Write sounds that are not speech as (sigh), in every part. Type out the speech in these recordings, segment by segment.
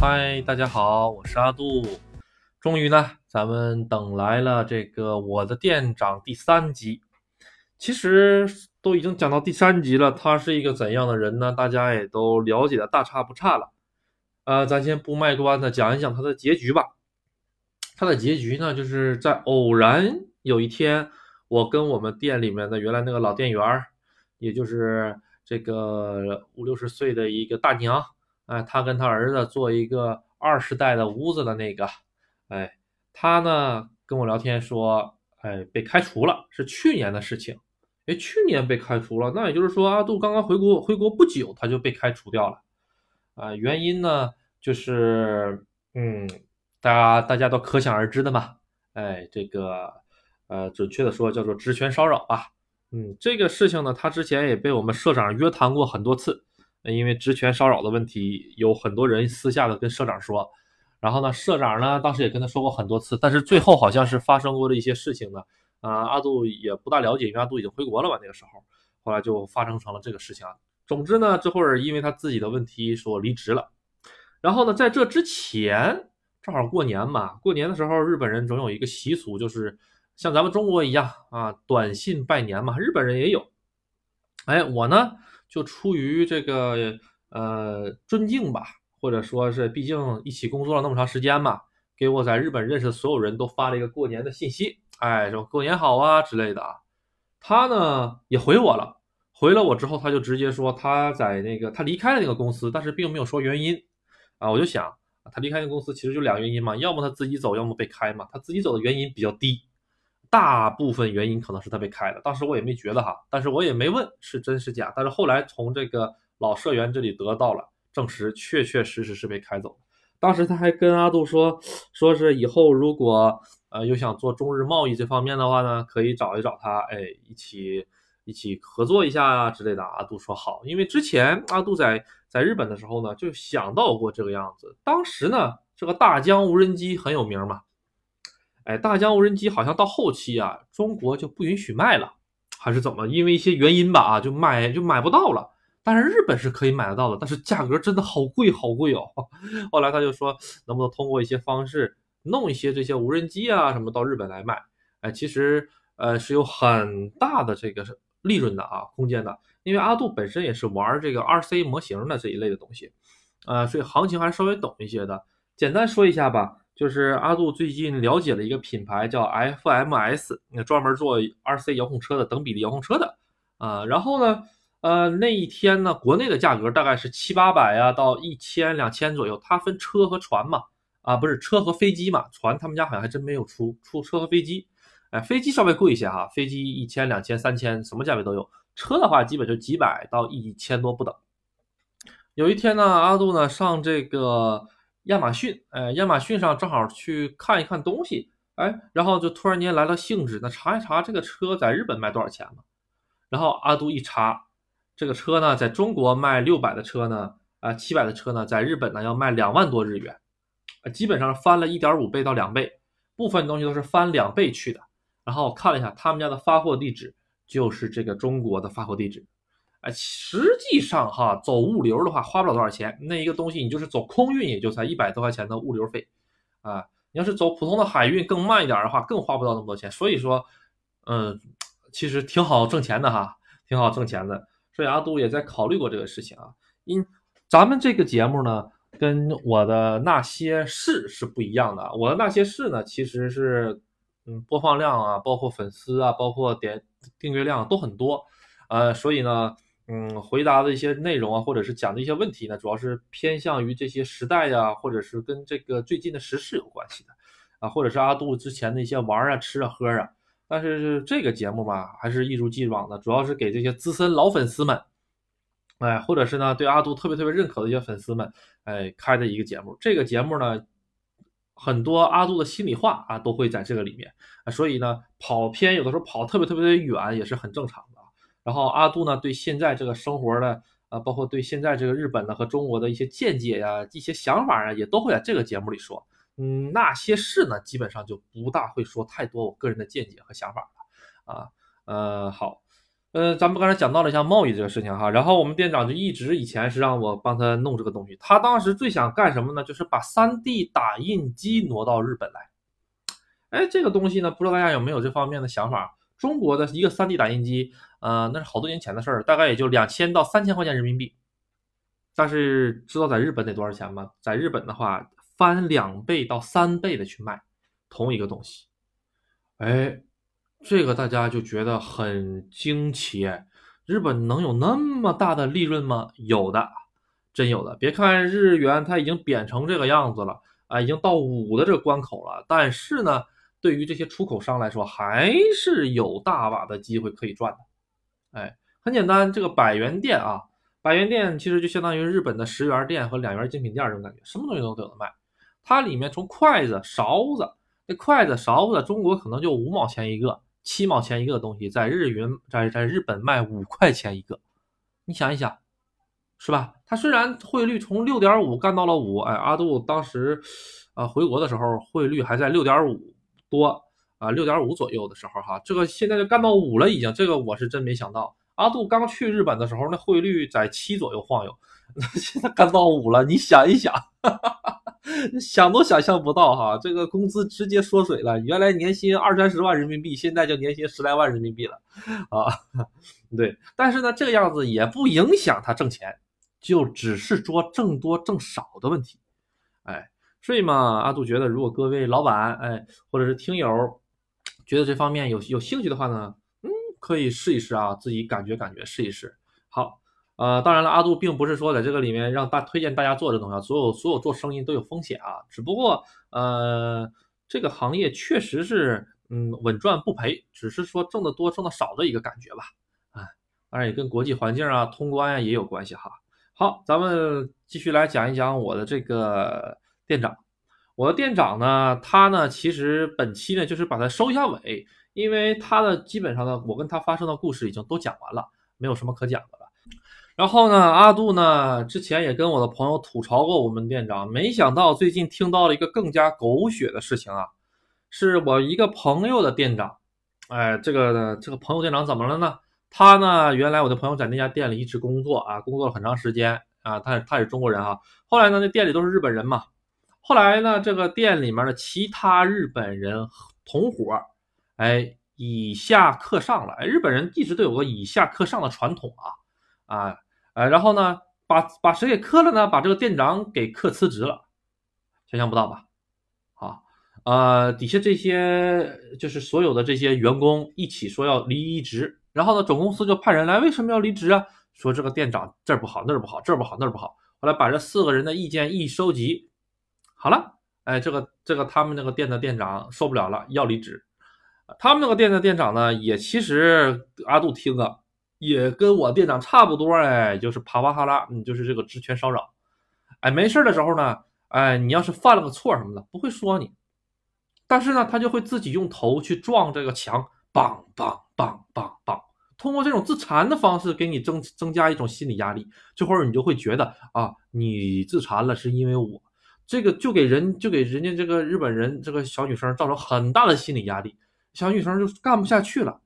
嗨，大家好，我是阿杜。终于呢，咱们等来了这个《我的店长》第三集。其实都已经讲到第三集了，他是一个怎样的人呢？大家也都了解的大差不差了。呃，咱先不卖关子，讲一讲他的结局吧。他的结局呢，就是在偶然有一天，我跟我们店里面的原来那个老店员，也就是这个五六十岁的一个大娘，哎，他跟他儿子做一个二十代的屋子的那个，哎，他呢跟我聊天说，哎，被开除了，是去年的事情。哎，去年被开除了，那也就是说阿杜刚刚回国回国不久，他就被开除掉了。啊，原因呢，就是嗯，大家大家都可想而知的嘛。哎，这个呃，准确的说叫做职权骚扰吧。嗯，这个事情呢，他之前也被我们社长约谈过很多次，因为职权骚扰的问题，有很多人私下的跟社长说，然后呢，社长呢当时也跟他说过很多次，但是最后好像是发生过的一些事情呢。啊，阿杜也不大了解，因为阿杜已经回国了嘛，那个时候，后来就发生成了这个事情。总之呢，这会儿因为他自己的问题说离职了。然后呢，在这之前，正好过年嘛，过年的时候，日本人总有一个习俗，就是像咱们中国一样啊，短信拜年嘛，日本人也有。哎，我呢就出于这个呃尊敬吧，或者说是毕竟一起工作了那么长时间嘛，给我在日本认识的所有人都发了一个过年的信息。哎，说过年好啊之类的啊，他呢也回我了，回了我之后，他就直接说他在那个他离开了那个公司，但是并没有说原因啊。我就想，他离开那个公司其实就两个原因嘛，要么他自己走，要么被开嘛。他自己走的原因比较低，大部分原因可能是他被开了。当时我也没觉得哈，但是我也没问是真是假。但是后来从这个老社员这里得到了证实，确确实实是被开走。当时他还跟阿杜说，说是以后如果。呃，又想做中日贸易这方面的话呢，可以找一找他，哎，一起一起合作一下啊之类的。阿杜说好，因为之前阿杜在在日本的时候呢，就想到过这个样子。当时呢，这个大疆无人机很有名嘛，哎，大疆无人机好像到后期啊，中国就不允许卖了，还是怎么？因为一些原因吧，啊，就买就买不到了。但是日本是可以买得到的，但是价格真的好贵好贵哦。(laughs) 后来他就说，能不能通过一些方式。弄一些这些无人机啊什么到日本来卖，哎，其实呃是有很大的这个利润的啊空间的，因为阿杜本身也是玩这个 RC 模型的这一类的东西，呃，所以行情还是稍微懂一些的。简单说一下吧，就是阿杜最近了解了一个品牌叫 FMS，那专门做 RC 遥控车的等比例遥控车的啊。然后呢，呃，那一天呢，国内的价格大概是七八百呀到一千两千左右，它分车和船嘛。啊，不是车和飞机嘛？船他们家好像还真没有出出车和飞机，哎，飞机稍微贵一些哈，飞机一千、两千、三千，什么价位都有。车的话，基本就几百到一千多不等。有一天呢，阿杜呢上这个亚马逊，哎，亚马逊上正好去看一看东西，哎，然后就突然间来了兴致，那查一查这个车在日本卖多少钱嘛？然后阿杜一查，这个车呢，在中国卖六百的车呢，啊，七百的车呢，在日本呢要卖两万多日元。基本上翻了一点五倍到两倍，部分东西都是翻两倍去的。然后我看了一下他们家的发货地址，就是这个中国的发货地址。哎，实际上哈，走物流的话花不了多少钱，那一个东西你就是走空运也就才一百多块钱的物流费啊。你要是走普通的海运更慢一点的话，更花不到那么多钱。所以说，嗯，其实挺好挣钱的哈，挺好挣钱的。所以阿杜也在考虑过这个事情啊。因咱们这个节目呢。跟我的那些事是不一样的。我的那些事呢，其实是，嗯，播放量啊，包括粉丝啊，包括点订阅量都很多，呃，所以呢，嗯，回答的一些内容啊，或者是讲的一些问题呢，主要是偏向于这些时代呀，或者是跟这个最近的时事有关系的，啊，或者是阿杜之前的一些玩啊、吃啊、喝啊。但是这个节目吧，还是一如既往的，主要是给这些资深老粉丝们。哎，或者是呢，对阿杜特别特别认可的一些粉丝们，哎，开的一个节目。这个节目呢，很多阿杜的心里话啊，都会在这个里面啊，所以呢，跑偏有的时候跑特别特别的远也是很正常的。然后阿杜呢，对现在这个生活的啊，包括对现在这个日本的和中国的一些见解呀、一些想法啊，也都会在这个节目里说。嗯，那些事呢，基本上就不大会说太多我个人的见解和想法了啊。呃，好。呃，咱们刚才讲到了像贸易这个事情哈，然后我们店长就一直以前是让我帮他弄这个东西，他当时最想干什么呢？就是把 3D 打印机挪到日本来。哎，这个东西呢，不知道大家有没有这方面的想法？中国的一个 3D 打印机，呃，那是好多年前的事儿，大概也就两千到三千块钱人民币。但是知道在日本得多少钱吗？在日本的话，翻两倍到三倍的去卖同一个东西。哎。这个大家就觉得很惊奇，日本能有那么大的利润吗？有的，真有的。别看日元它已经贬成这个样子了啊，已经到五的这个关口了，但是呢，对于这些出口商来说，还是有大把的机会可以赚的。哎，很简单，这个百元店啊，百元店其实就相当于日本的十元店和两元精品店这种感觉，什么东西都都有的卖。它里面从筷子、勺子，那筷子、勺子，中国可能就五毛钱一个。七毛钱一个的东西，在日元在在日本卖五块钱一个，你想一想，是吧？它虽然汇率从六点五干到了五，哎，阿杜当时啊回国的时候汇率还在六点五多啊，六点五左右的时候哈，这个现在就干到五了已经，这个我是真没想到。阿杜刚去日本的时候，那汇率在七左右晃悠，现在干到五了，你想一想。(laughs) 哈哈想都想象不到哈，这个工资直接缩水了。原来年薪二三十万人民币，现在就年薪十来万人民币了啊！(laughs) 对，但是呢，这个样子也不影响他挣钱，就只是说挣多挣少的问题。哎，所以嘛，阿杜觉得，如果各位老板哎，或者是听友觉得这方面有有兴趣的话呢，嗯，可以试一试啊，自己感觉感觉试一试。好。呃，当然了，阿杜并不是说在这个里面让大推荐大家做这东西啊，所有所有做生意都有风险啊。只不过，呃，这个行业确实是，嗯，稳赚不赔，只是说挣得多挣得少的一个感觉吧。啊，当然也跟国际环境啊、通关啊也有关系哈。好，咱们继续来讲一讲我的这个店长。我的店长呢，他呢，其实本期呢就是把它收一下尾，因为他的基本上呢，我跟他发生的故事已经都讲完了，没有什么可讲的了。然后呢，阿杜呢之前也跟我的朋友吐槽过我们店长，没想到最近听到了一个更加狗血的事情啊，是我一个朋友的店长，哎，这个这个朋友店长怎么了呢？他呢原来我的朋友在那家店里一直工作啊，工作了很长时间啊，他他是中国人啊，后来呢那店里都是日本人嘛，后来呢这个店里面的其他日本人同伙，哎，以下克上了，哎，日本人一直都有个以下克上的传统啊啊。哎，然后呢，把把谁给克了呢？把这个店长给克辞职了，想象不到吧？好，呃，底下这些就是所有的这些员工一起说要离职，然后呢，总公司就派人来，为什么要离职啊？说这个店长这儿不好，那儿不好，这儿不好，那儿不好。后来把这四个人的意见一收集，好了，哎，这个这个他们那个店的店长受不了了，要离职。他们那个店的店长呢，也其实阿杜听啊。也跟我店长差不多，哎，就是啪啪哈拉，嗯，就是这个职权骚扰，哎，没事的时候呢，哎，你要是犯了个错什么的，不会说你，但是呢，他就会自己用头去撞这个墙，梆梆梆梆梆，通过这种自残的方式给你增增加一种心理压力，这会儿你就会觉得啊，你自残了是因为我，这个就给人就给人家这个日本人这个小女生造成很大的心理压力，小女生就干不下去了，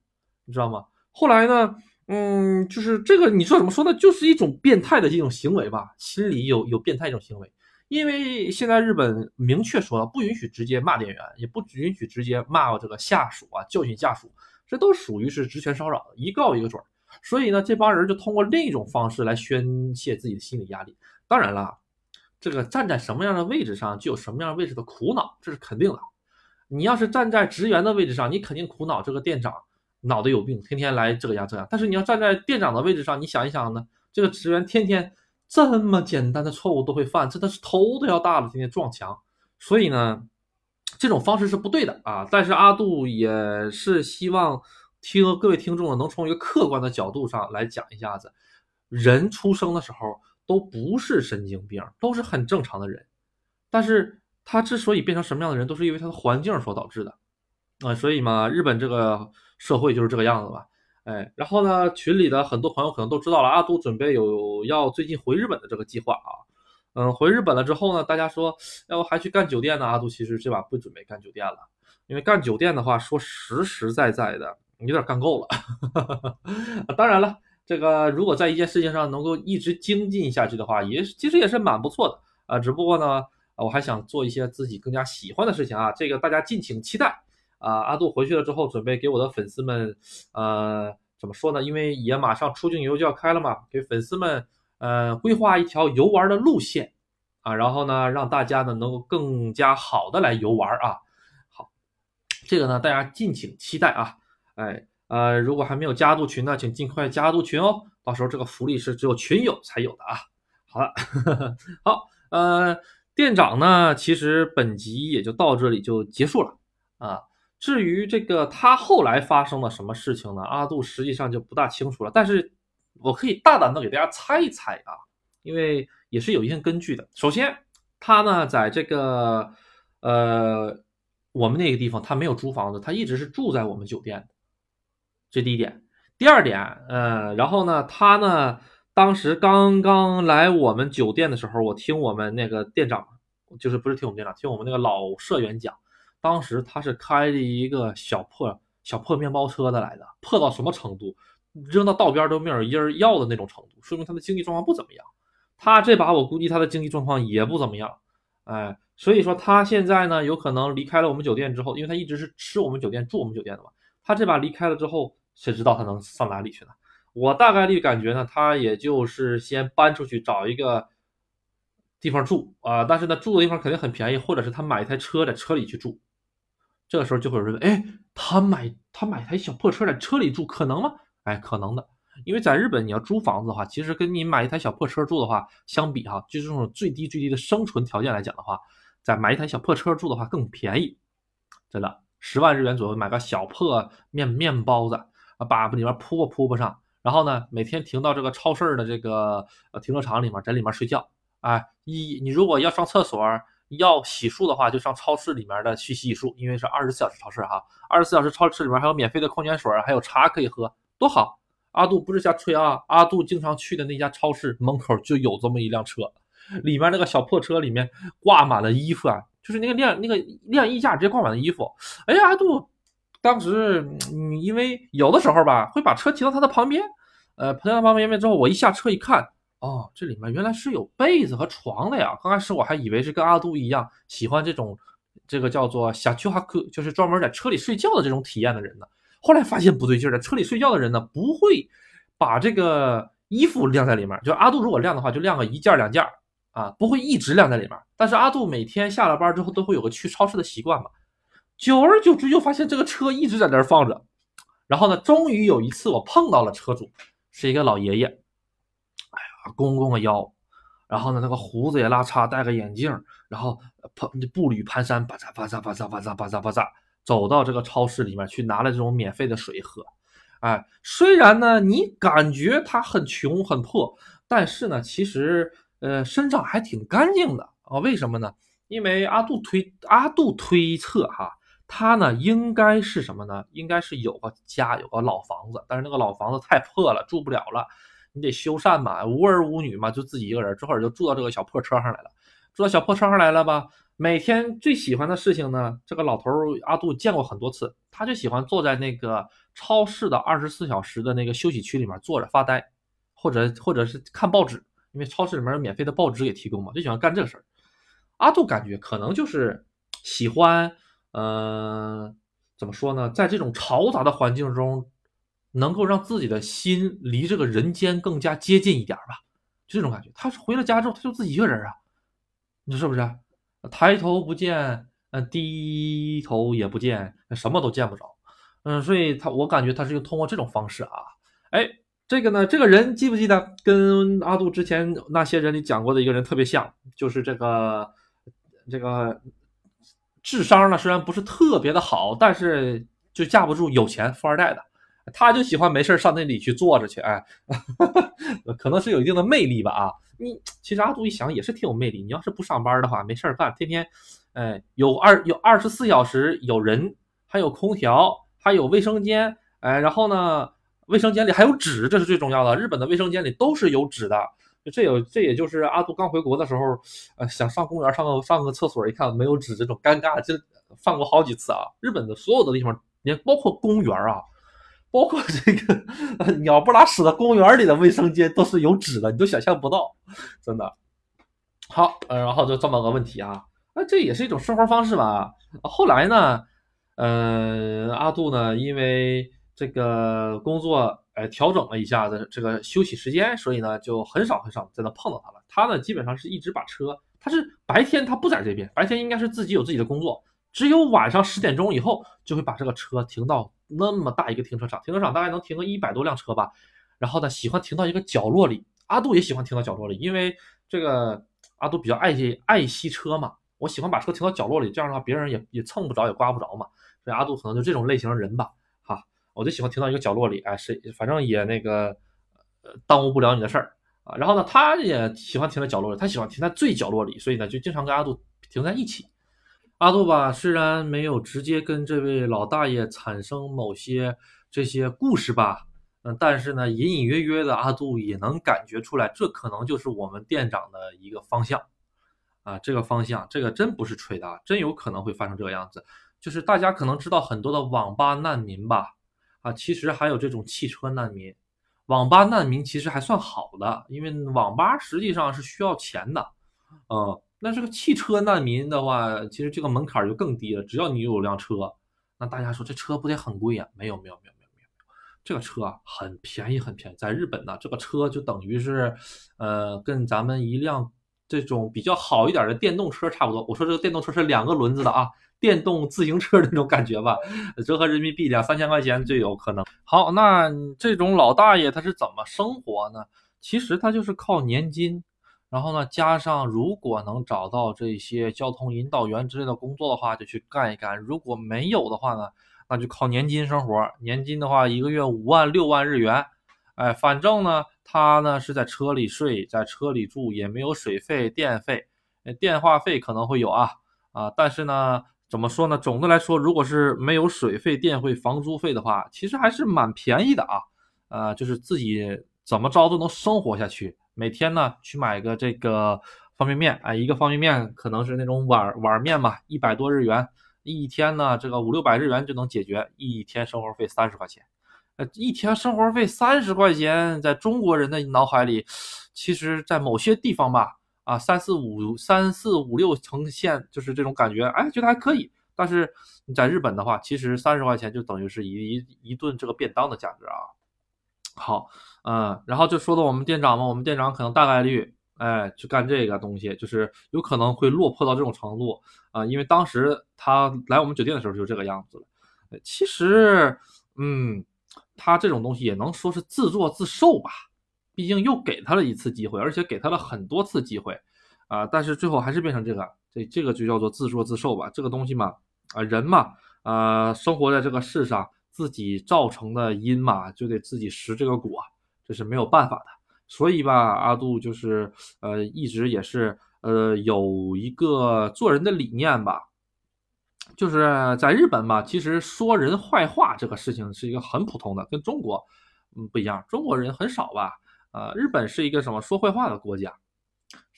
你知道吗？后来呢？嗯，就是这个，你说怎么说呢？就是一种变态的这种行为吧，心里有有变态一种行为。因为现在日本明确说了，不允许直接骂店员，也不允许直接骂这个下属啊，教训下属，这都属于是职权骚扰，一告一个准儿。所以呢，这帮人就通过另一种方式来宣泄自己的心理压力。当然了，这个站在什么样的位置上，就有什么样位置的苦恼，这是肯定的。你要是站在职员的位置上，你肯定苦恼这个店长。脑袋有病，天天来这个样这样。但是你要站在店长的位置上，你想一想呢？这个职员天天这么简单的错误都会犯，真的是头都要大了，天天撞墙。所以呢，这种方式是不对的啊。但是阿杜也是希望听各位听众呢，能从一个客观的角度上来讲一下子，人出生的时候都不是神经病，都是很正常的人。但是他之所以变成什么样的人，都是因为他的环境所导致的啊。所以嘛，日本这个。社会就是这个样子吧，哎，然后呢，群里的很多朋友可能都知道了，阿杜准备有要最近回日本的这个计划啊，嗯，回日本了之后呢，大家说要不还去干酒店呢，阿杜其实这把不准备干酒店了，因为干酒店的话，说实实在在的，有点干够了。哈哈哈当然了，这个如果在一件事情上能够一直精进下去的话，也其实也是蛮不错的啊。只不过呢，我还想做一些自己更加喜欢的事情啊，这个大家敬请期待啊。阿杜回去了之后，准备给我的粉丝们，呃，怎么说呢？因为也马上出境游就要开了嘛，给粉丝们呃规划一条游玩的路线啊，然后呢，让大家呢能够更加好的来游玩啊。好，这个呢大家敬请期待啊。哎，呃，如果还没有加入群呢，请尽快加入群哦。到时候这个福利是只有群友才有的啊。好了，呵 (laughs) 呵好，呃，店长呢，其实本集也就到这里就结束了啊。至于这个他后来发生了什么事情呢？阿杜实际上就不大清楚了。但是我可以大胆的给大家猜一猜啊，因为也是有一定根据的。首先，他呢，在这个呃我们那个地方，他没有租房子，他一直是住在我们酒店。这第一点，第二点，呃，然后呢，他呢，当时刚刚来我们酒店的时候，我听我们那个店长，就是不是听我们店长，听我们那个老社员讲，当时他是开着一个小破小破面包车的来的，破到什么程度，扔到道边都没有人要的那种程度，说明他的经济状况不怎么样。他这把我估计他的经济状况也不怎么样，哎，所以说他现在呢，有可能离开了我们酒店之后，因为他一直是吃我们酒店住我们酒店的嘛，他这把离开了之后。谁知道他能上哪里去呢？我大概率感觉呢，他也就是先搬出去找一个地方住啊。但是呢，住的地方肯定很便宜，或者是他买一台车在车里去住。这个时候就会有人问：哎，他买他买台小破车在车里住可能吗？哎，可能的，因为在日本你要租房子的话，其实跟你买一台小破车住的话相比哈，就是这种最低最低的生存条件来讲的话，在买一台小破车住的话更便宜，真的，十万日元左右买个小破面面包子。把里面铺吧铺吧上，然后呢，每天停到这个超市的这个停车场里面，在里面睡觉。哎，一你如果要上厕所要洗漱的话，就上超市里面的去洗洗漱，因为是二十四小时超市哈，二十四小时超市里面还有免费的矿泉水，还有茶可以喝，多好。阿杜不是瞎吹啊，阿杜经常去的那家超市门口就有这么一辆车，里面那个小破车里面挂满了衣服啊，就是那个晾那个晾衣架直接挂满了衣服。哎呀，阿杜。当时，嗯，因为有的时候吧，会把车停到他的旁边，呃，停到旁边之后，我一下车一看，哦，这里面原来是有被子和床的呀。刚开始我还以为是跟阿杜一样喜欢这种，这个叫做小丘哈克，就是专门在车里睡觉的这种体验的人呢。后来发现不对劲儿，在车里睡觉的人呢，不会把这个衣服晾在里面。就阿杜如果晾的话，就晾个一件两件啊，不会一直晾在里面。但是阿杜每天下了班之后，都会有个去超市的习惯嘛。久而久之，就发现这个车一直在那儿放着。然后呢，终于有一次我碰到了车主，是一个老爷爷。哎呀，弓弓个腰，然后呢，那个胡子也拉碴，戴个眼镜，然后跑步履蹒跚，吧嗒吧嗒吧嗒吧嗒吧嗒吧嗒，走到这个超市里面去拿了这种免费的水喝。哎，虽然呢，你感觉他很穷很破，但是呢，其实呃，身上还挺干净的啊。为什么呢？因为阿杜推阿杜推测哈。他呢，应该是什么呢？应该是有个家，有个老房子，但是那个老房子太破了，住不了了，你得修缮嘛，无儿无女嘛，就自己一个人，这会儿就住到这个小破车上来了。住到小破车上来了吧？每天最喜欢的事情呢，这个老头阿杜见过很多次，他就喜欢坐在那个超市的二十四小时的那个休息区里面坐着发呆，或者或者是看报纸，因为超市里面有免费的报纸也提供嘛，就喜欢干这个事儿。阿杜感觉可能就是喜欢。呃，怎么说呢？在这种嘈杂的环境中，能够让自己的心离这个人间更加接近一点吧，就这种感觉。他回了家之后，他就自己一个人啊，你说是不是？抬头不见，呃，低头也不见，什么都见不着。嗯，所以他，我感觉他是通过这种方式啊。哎，这个呢，这个人记不记得跟阿杜之前那些人里讲过的一个人特别像？就是这个，这个。智商呢虽然不是特别的好，但是就架不住有钱富二代的，他就喜欢没事上那里去坐着去，哎，(laughs) 可能是有一定的魅力吧啊。你其实阿杜一想也是挺有魅力，你要是不上班的话，没事干，天天，哎，有二有二十四小时有人，还有空调，还有卫生间，哎，然后呢，卫生间里还有纸，这是最重要的，日本的卫生间里都是有纸的。这有这也就是阿杜刚回国的时候，呃，想上公园上个上个厕所，一看没有纸，这种尴尬就犯过好几次啊。日本的所有的地方，连包括公园啊，包括这个鸟不拉屎的公园里的卫生间都是有纸的，你都想象不到，真的。好，呃，然后就这么个问题啊，那这也是一种生活方式吧。后来呢，呃，阿杜呢，因为这个工作，呃，调整了一下子这个休息时间，所以呢，就很少很少在那碰到他了。他呢，基本上是一直把车，他是白天他不在这边，白天应该是自己有自己的工作，只有晚上十点钟以后就会把这个车停到那么大一个停车场，停车场大概能停个一百多辆车吧。然后呢，喜欢停到一个角落里，阿杜也喜欢停到角落里，因为这个。阿杜比较爱惜爱惜车嘛，我喜欢把车停到角落里，这样的话别人也也蹭不着也刮不着嘛。所以阿杜可能就这种类型的人吧，我就喜欢停到一个角落里，哎，谁反正也那个呃耽误不了你的事儿啊。然后呢，他也喜欢停在角落里，他喜欢停在最角落里，所以呢就经常跟阿杜停在一起。阿杜吧，虽然没有直接跟这位老大爷产生某些这些故事吧。嗯，但是呢，隐隐约约的阿杜也能感觉出来，这可能就是我们店长的一个方向，啊，这个方向，这个真不是吹的，真有可能会发生这个样子。就是大家可能知道很多的网吧难民吧，啊，其实还有这种汽车难民。网吧难民其实还算好的，因为网吧实际上是需要钱的，嗯，那这个汽车难民的话，其实这个门槛就更低了，只要你有辆车，那大家说这车不得很贵呀？没有，没有，没有没有没有。这个车啊，很便宜，很便宜。在日本呢，这个车就等于是，呃，跟咱们一辆这种比较好一点的电动车差不多。我说这个电动车是两个轮子的啊，电动自行车那种感觉吧，(laughs) 折合人民币两三千块钱就有可能。好，那这种老大爷他是怎么生活呢？其实他就是靠年金，然后呢，加上如果能找到这些交通引导员之类的工作的话，就去干一干；如果没有的话呢？那就靠年金生活，年金的话一个月五万六万日元，哎，反正呢，他呢是在车里睡，在车里住，也没有水费、电费，电话费可能会有啊啊，但是呢，怎么说呢？总的来说，如果是没有水费、电费、房租费的话，其实还是蛮便宜的啊，呃，就是自己怎么着都能生活下去。每天呢去买个这个方便面，哎，一个方便面可能是那种碗碗面嘛，一百多日元。一天呢，这个五六百日元就能解决一天生活费三十块钱，呃，一天生活费三十块钱，在中国人的脑海里，其实，在某些地方吧，啊，三四五三四五六呈现就是这种感觉，哎，觉得还可以。但是你在日本的话，其实三十块钱就等于是一一一顿这个便当的价值啊。好，嗯，然后就说到我们店长嘛，我们店长可能大概率。哎，去干这个东西，就是有可能会落魄到这种程度啊！因为当时他来我们酒店的时候就这个样子了。其实，嗯，他这种东西也能说是自作自受吧。毕竟又给他了一次机会，而且给他了很多次机会啊！但是最后还是变成这个，这这个就叫做自作自受吧。这个东西嘛，啊，人嘛，啊，生活在这个世上，自己造成的因嘛，就得自己食这个果，这是没有办法的。所以吧，阿杜就是呃，一直也是呃，有一个做人的理念吧，就是在日本嘛，其实说人坏话这个事情是一个很普通的，跟中国嗯不一样，中国人很少吧，呃，日本是一个什么说坏话的国家，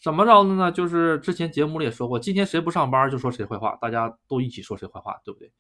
怎么着的呢？就是之前节目里也说过，今天谁不上班就说谁坏话，大家都一起说谁坏话，对不对？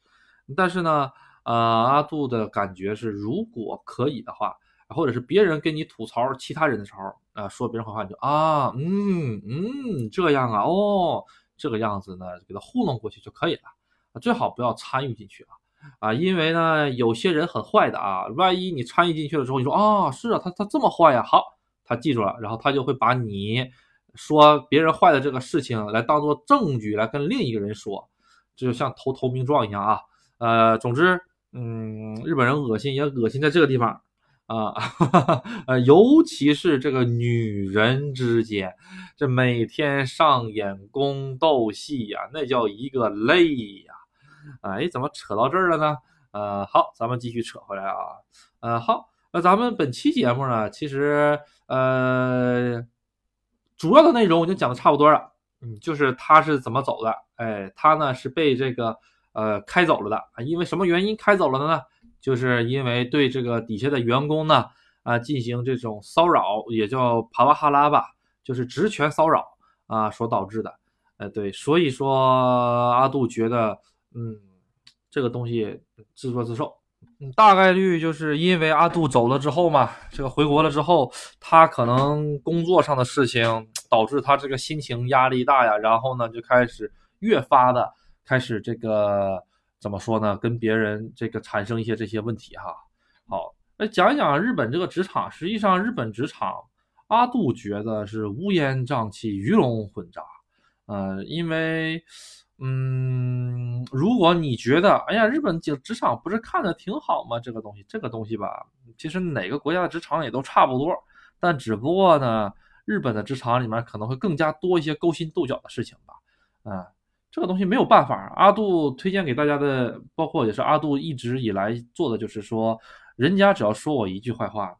但是呢，呃，阿杜的感觉是，如果可以的话。或者是别人跟你吐槽其他人的时候，啊，说别人坏话，你就啊，嗯嗯，这样啊，哦，这个样子呢，给他糊弄过去就可以了，最好不要参与进去啊，啊，因为呢，有些人很坏的啊，万一你参与进去了之后，你说啊，是啊，他他这么坏呀，好，他记住了，然后他就会把你说别人坏的这个事情来当做证据来跟另一个人说，这就像投投名状一样啊，呃，总之，嗯，日本人恶心也恶心在这个地方。啊，(laughs) 呃，尤其是这个女人之间，这每天上演宫斗戏呀，那叫一个累呀！哎，怎么扯到这儿了呢？呃，好，咱们继续扯回来啊。呃，好，那咱们本期节目呢，其实呃，主要的内容我已经讲的差不多了。嗯，就是他是怎么走的？哎，他呢是被这个呃开走了的啊，因为什么原因开走了的呢？就是因为对这个底下的员工呢，啊，进行这种骚扰，也叫帕瓦哈拉吧，就是职权骚扰啊所导致的，呃，对，所以说阿杜觉得，嗯，这个东西自作自受，大概率就是因为阿杜走了之后嘛，这个回国了之后，他可能工作上的事情导致他这个心情压力大呀，然后呢就开始越发的开始这个怎么说呢，跟别人这个产生一些这些问题哈。好，那讲一讲日本这个职场，实际上日本职场，阿杜觉得是乌烟瘴气、鱼龙混杂，呃，因为。嗯，如果你觉得，哎呀，日本职职场不是看的挺好吗？这个东西，这个东西吧，其实哪个国家的职场也都差不多，但只不过呢，日本的职场里面可能会更加多一些勾心斗角的事情吧。啊，这个东西没有办法。阿杜推荐给大家的，包括也是阿杜一直以来做的，就是说，人家只要说我一句坏话，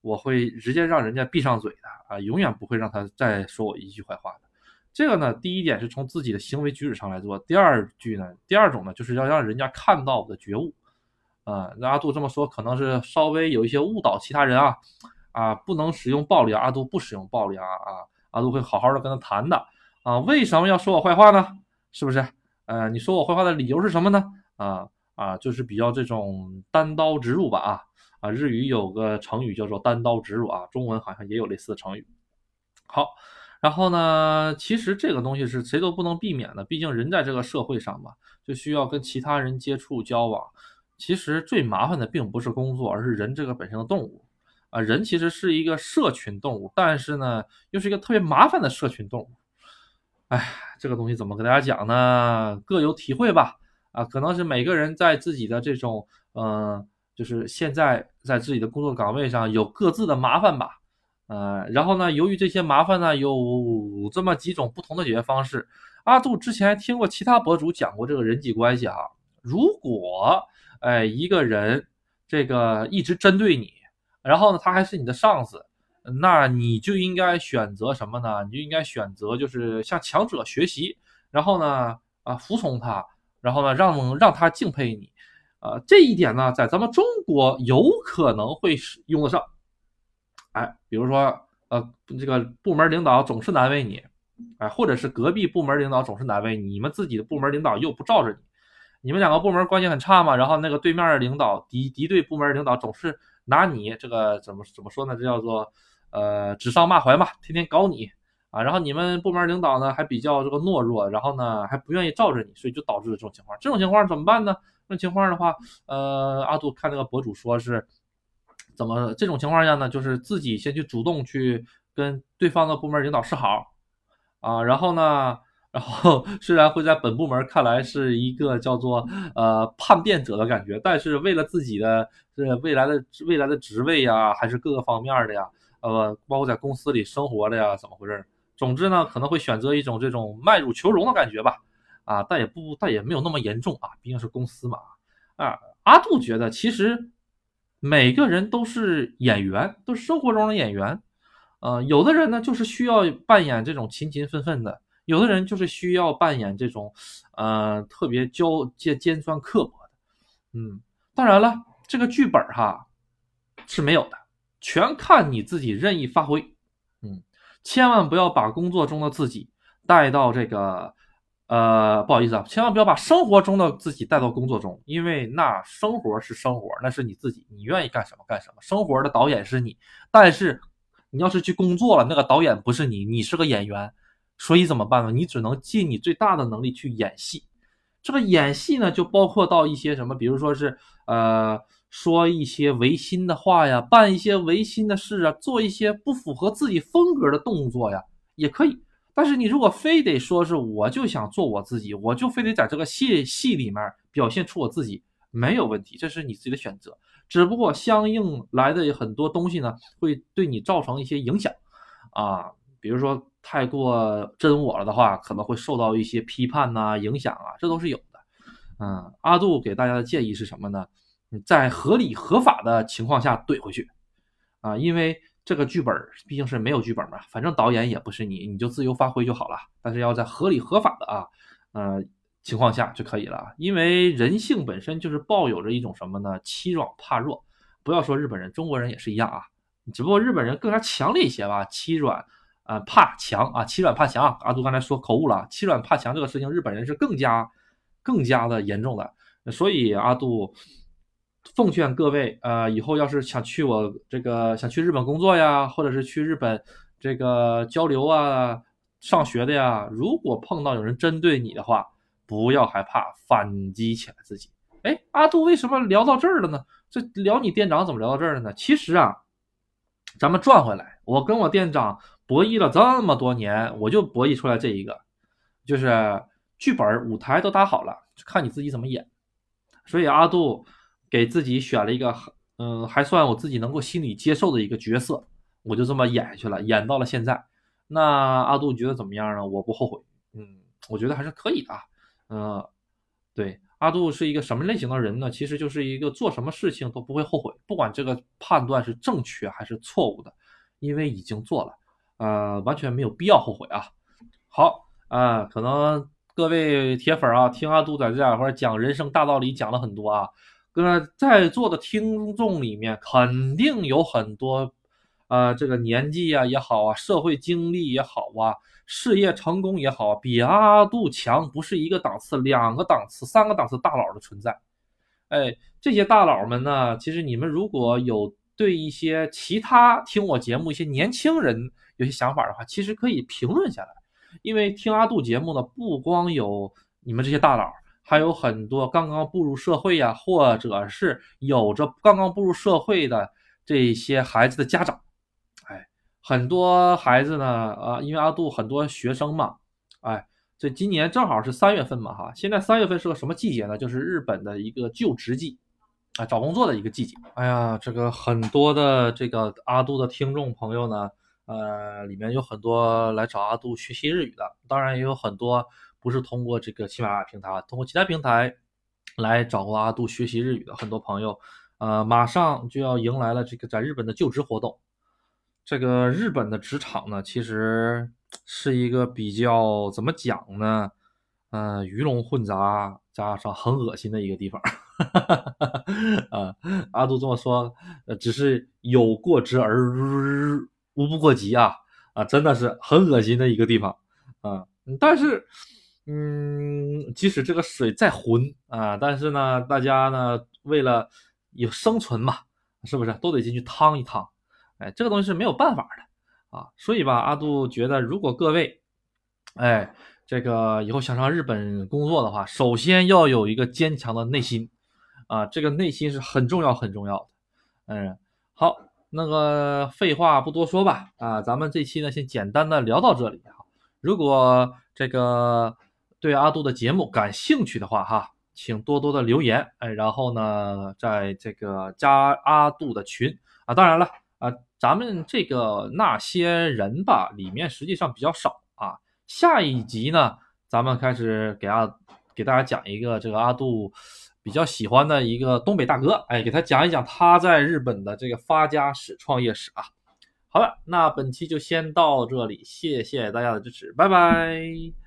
我会直接让人家闭上嘴的啊，永远不会让他再说我一句坏话的。这个呢，第一点是从自己的行为举止上来做。第二句呢，第二种呢，就是要让人家看到我的觉悟。啊，阿杜这么说可能是稍微有一些误导其他人啊，啊，不能使用暴力，阿杜不使用暴力啊啊，阿杜会好好的跟他谈的啊。为什么要说我坏话呢？是不是？呃，你说我坏话的理由是什么呢？啊啊，就是比较这种单刀直入吧啊啊，日语有个成语叫做单刀直入啊，中文好像也有类似的成语。好。然后呢，其实这个东西是谁都不能避免的，毕竟人在这个社会上嘛，就需要跟其他人接触交往。其实最麻烦的并不是工作，而是人这个本身的动物啊。人其实是一个社群动物，但是呢，又是一个特别麻烦的社群动物。哎，这个东西怎么跟大家讲呢？各有体会吧。啊，可能是每个人在自己的这种，嗯，就是现在在自己的工作岗位上有各自的麻烦吧。呃，然后呢，由于这些麻烦呢，有这么几种不同的解决方式。阿杜之前听过其他博主讲过这个人际关系哈，如果哎一个人这个一直针对你，然后呢他还是你的上司，那你就应该选择什么呢？你就应该选择就是向强者学习，然后呢啊服从他，然后呢让让他敬佩你，呃这一点呢在咱们中国有可能会用得上。哎，比如说，呃，这个部门领导总是难为你，哎，或者是隔壁部门领导总是难为你，你们自己的部门领导又不罩着你，你们两个部门关系很差嘛，然后那个对面的领导敌敌对部门领导总是拿你这个怎么怎么说呢？这叫做呃指桑骂槐嘛，天天搞你啊，然后你们部门领导呢还比较这个懦弱，然后呢还不愿意罩着你，所以就导致了这种情况。这种情况怎么办呢？这种情况的话，呃，阿杜看那个博主说是。怎么这种情况下呢？就是自己先去主动去跟对方的部门领导示好啊，然后呢，然后 (laughs) 虽然会在本部门看来是一个叫做呃叛变者的感觉，但是为了自己的这未来的未来的职位呀，还是各个方面的呀，呃，包括在公司里生活的呀，怎么回事？总之呢，可能会选择一种这种卖乳求荣的感觉吧，啊，但也不但也没有那么严重啊，毕竟是公司嘛，啊，阿杜觉得其实。每个人都是演员，都是生活中的演员，呃，有的人呢就是需要扮演这种勤勤奋奋的，有的人就是需要扮演这种，呃，特别娇尖尖酸刻薄的，嗯，当然了，这个剧本哈是没有的，全看你自己任意发挥，嗯，千万不要把工作中的自己带到这个。呃，不好意思啊，千万不要把生活中的自己带到工作中，因为那生活是生活，那是你自己，你愿意干什么干什么。生活的导演是你，但是你要是去工作了，那个导演不是你，你是个演员，所以怎么办呢？你只能尽你最大的能力去演戏。这个演戏呢，就包括到一些什么，比如说是呃，说一些违心的话呀，办一些违心的事啊，做一些不符合自己风格的动作呀，也可以。但是你如果非得说是我就想做我自己，我就非得在这个戏戏里面表现出我自己，没有问题，这是你自己的选择。只不过相应来的很多东西呢，会对你造成一些影响啊，比如说太过真我了的话，可能会受到一些批判呐、影响啊，这都是有的。嗯，阿杜给大家的建议是什么呢？在合理合法的情况下怼回去啊，因为。这个剧本毕竟是没有剧本嘛，反正导演也不是你，你就自由发挥就好了。但是要在合理合法的啊，呃情况下就可以了。因为人性本身就是抱有着一种什么呢？欺软怕弱。不要说日本人，中国人也是一样啊。只不过日本人更加强烈一些吧，欺软啊怕强啊，欺软怕强。阿杜刚才说口误了，欺软怕强这个事情，日本人是更加更加的严重的。所以阿杜奉劝各位，呃，以后要是想去我这个想去日本工作呀，或者是去日本这个交流啊、上学的呀，如果碰到有人针对你的话，不要害怕，反击起来自己。哎，阿杜为什么聊到这儿了呢？这聊你店长怎么聊到这儿了呢？其实啊，咱们转回来，我跟我店长博弈了这么多年，我就博弈出来这一个，就是剧本舞台都搭好了，看你自己怎么演。所以阿杜。给自己选了一个，嗯，还算我自己能够心里接受的一个角色，我就这么演下去了，演到了现在。那阿杜觉得怎么样呢？我不后悔，嗯，我觉得还是可以的，嗯，对，阿杜是一个什么类型的人呢？其实就是一个做什么事情都不会后悔，不管这个判断是正确还是错误的，因为已经做了，呃，完全没有必要后悔啊。好，啊，可能各位铁粉啊，听阿杜在这块讲人生大道理，讲了很多啊。那在座的听众里面，肯定有很多，呃，这个年纪呀也好啊，社会经历也好啊，事业成功也好，比阿杜强不是一个档次、两个档次、三个档次大佬的存在。哎，这些大佬们呢，其实你们如果有对一些其他听我节目一些年轻人有些想法的话，其实可以评论下来，因为听阿杜节目呢，不光有你们这些大佬。还有很多刚刚步入社会呀，或者是有着刚刚步入社会的这些孩子的家长，哎，很多孩子呢，啊，因为阿杜很多学生嘛，哎，这今年正好是三月份嘛，哈，现在三月份是个什么季节呢？就是日本的一个就职季，啊，找工作的一个季节。哎呀，这个很多的这个阿杜的听众朋友呢，呃，里面有很多来找阿杜学习日语的，当然也有很多。不是通过这个喜马拉雅平台，通过其他平台来找过阿杜学习日语的很多朋友，呃，马上就要迎来了这个在日本的就职活动。这个日本的职场呢，其实是一个比较怎么讲呢？呃，鱼龙混杂，加上很恶心的一个地方。(laughs) 啊，阿杜这么说，呃，只是有过之而无不过及啊啊，真的是很恶心的一个地方啊，但是。嗯，即使这个水再浑啊，但是呢，大家呢为了有生存嘛，是不是都得进去趟一趟？哎，这个东西是没有办法的啊。所以吧，阿杜觉得，如果各位，哎，这个以后想上日本工作的话，首先要有一个坚强的内心啊，这个内心是很重要很重要的。嗯，好，那个废话不多说吧，啊，咱们这期呢先简单的聊到这里啊。如果这个。对阿杜的节目感兴趣的话，哈，请多多的留言，哎，然后呢，在这个加阿杜的群啊，当然了啊，咱们这个那些人吧，里面实际上比较少啊。下一集呢，咱们开始给阿给大家讲一个这个阿杜比较喜欢的一个东北大哥，哎，给他讲一讲他在日本的这个发家史、创业史啊。好了，那本期就先到这里，谢谢大家的支持，拜拜。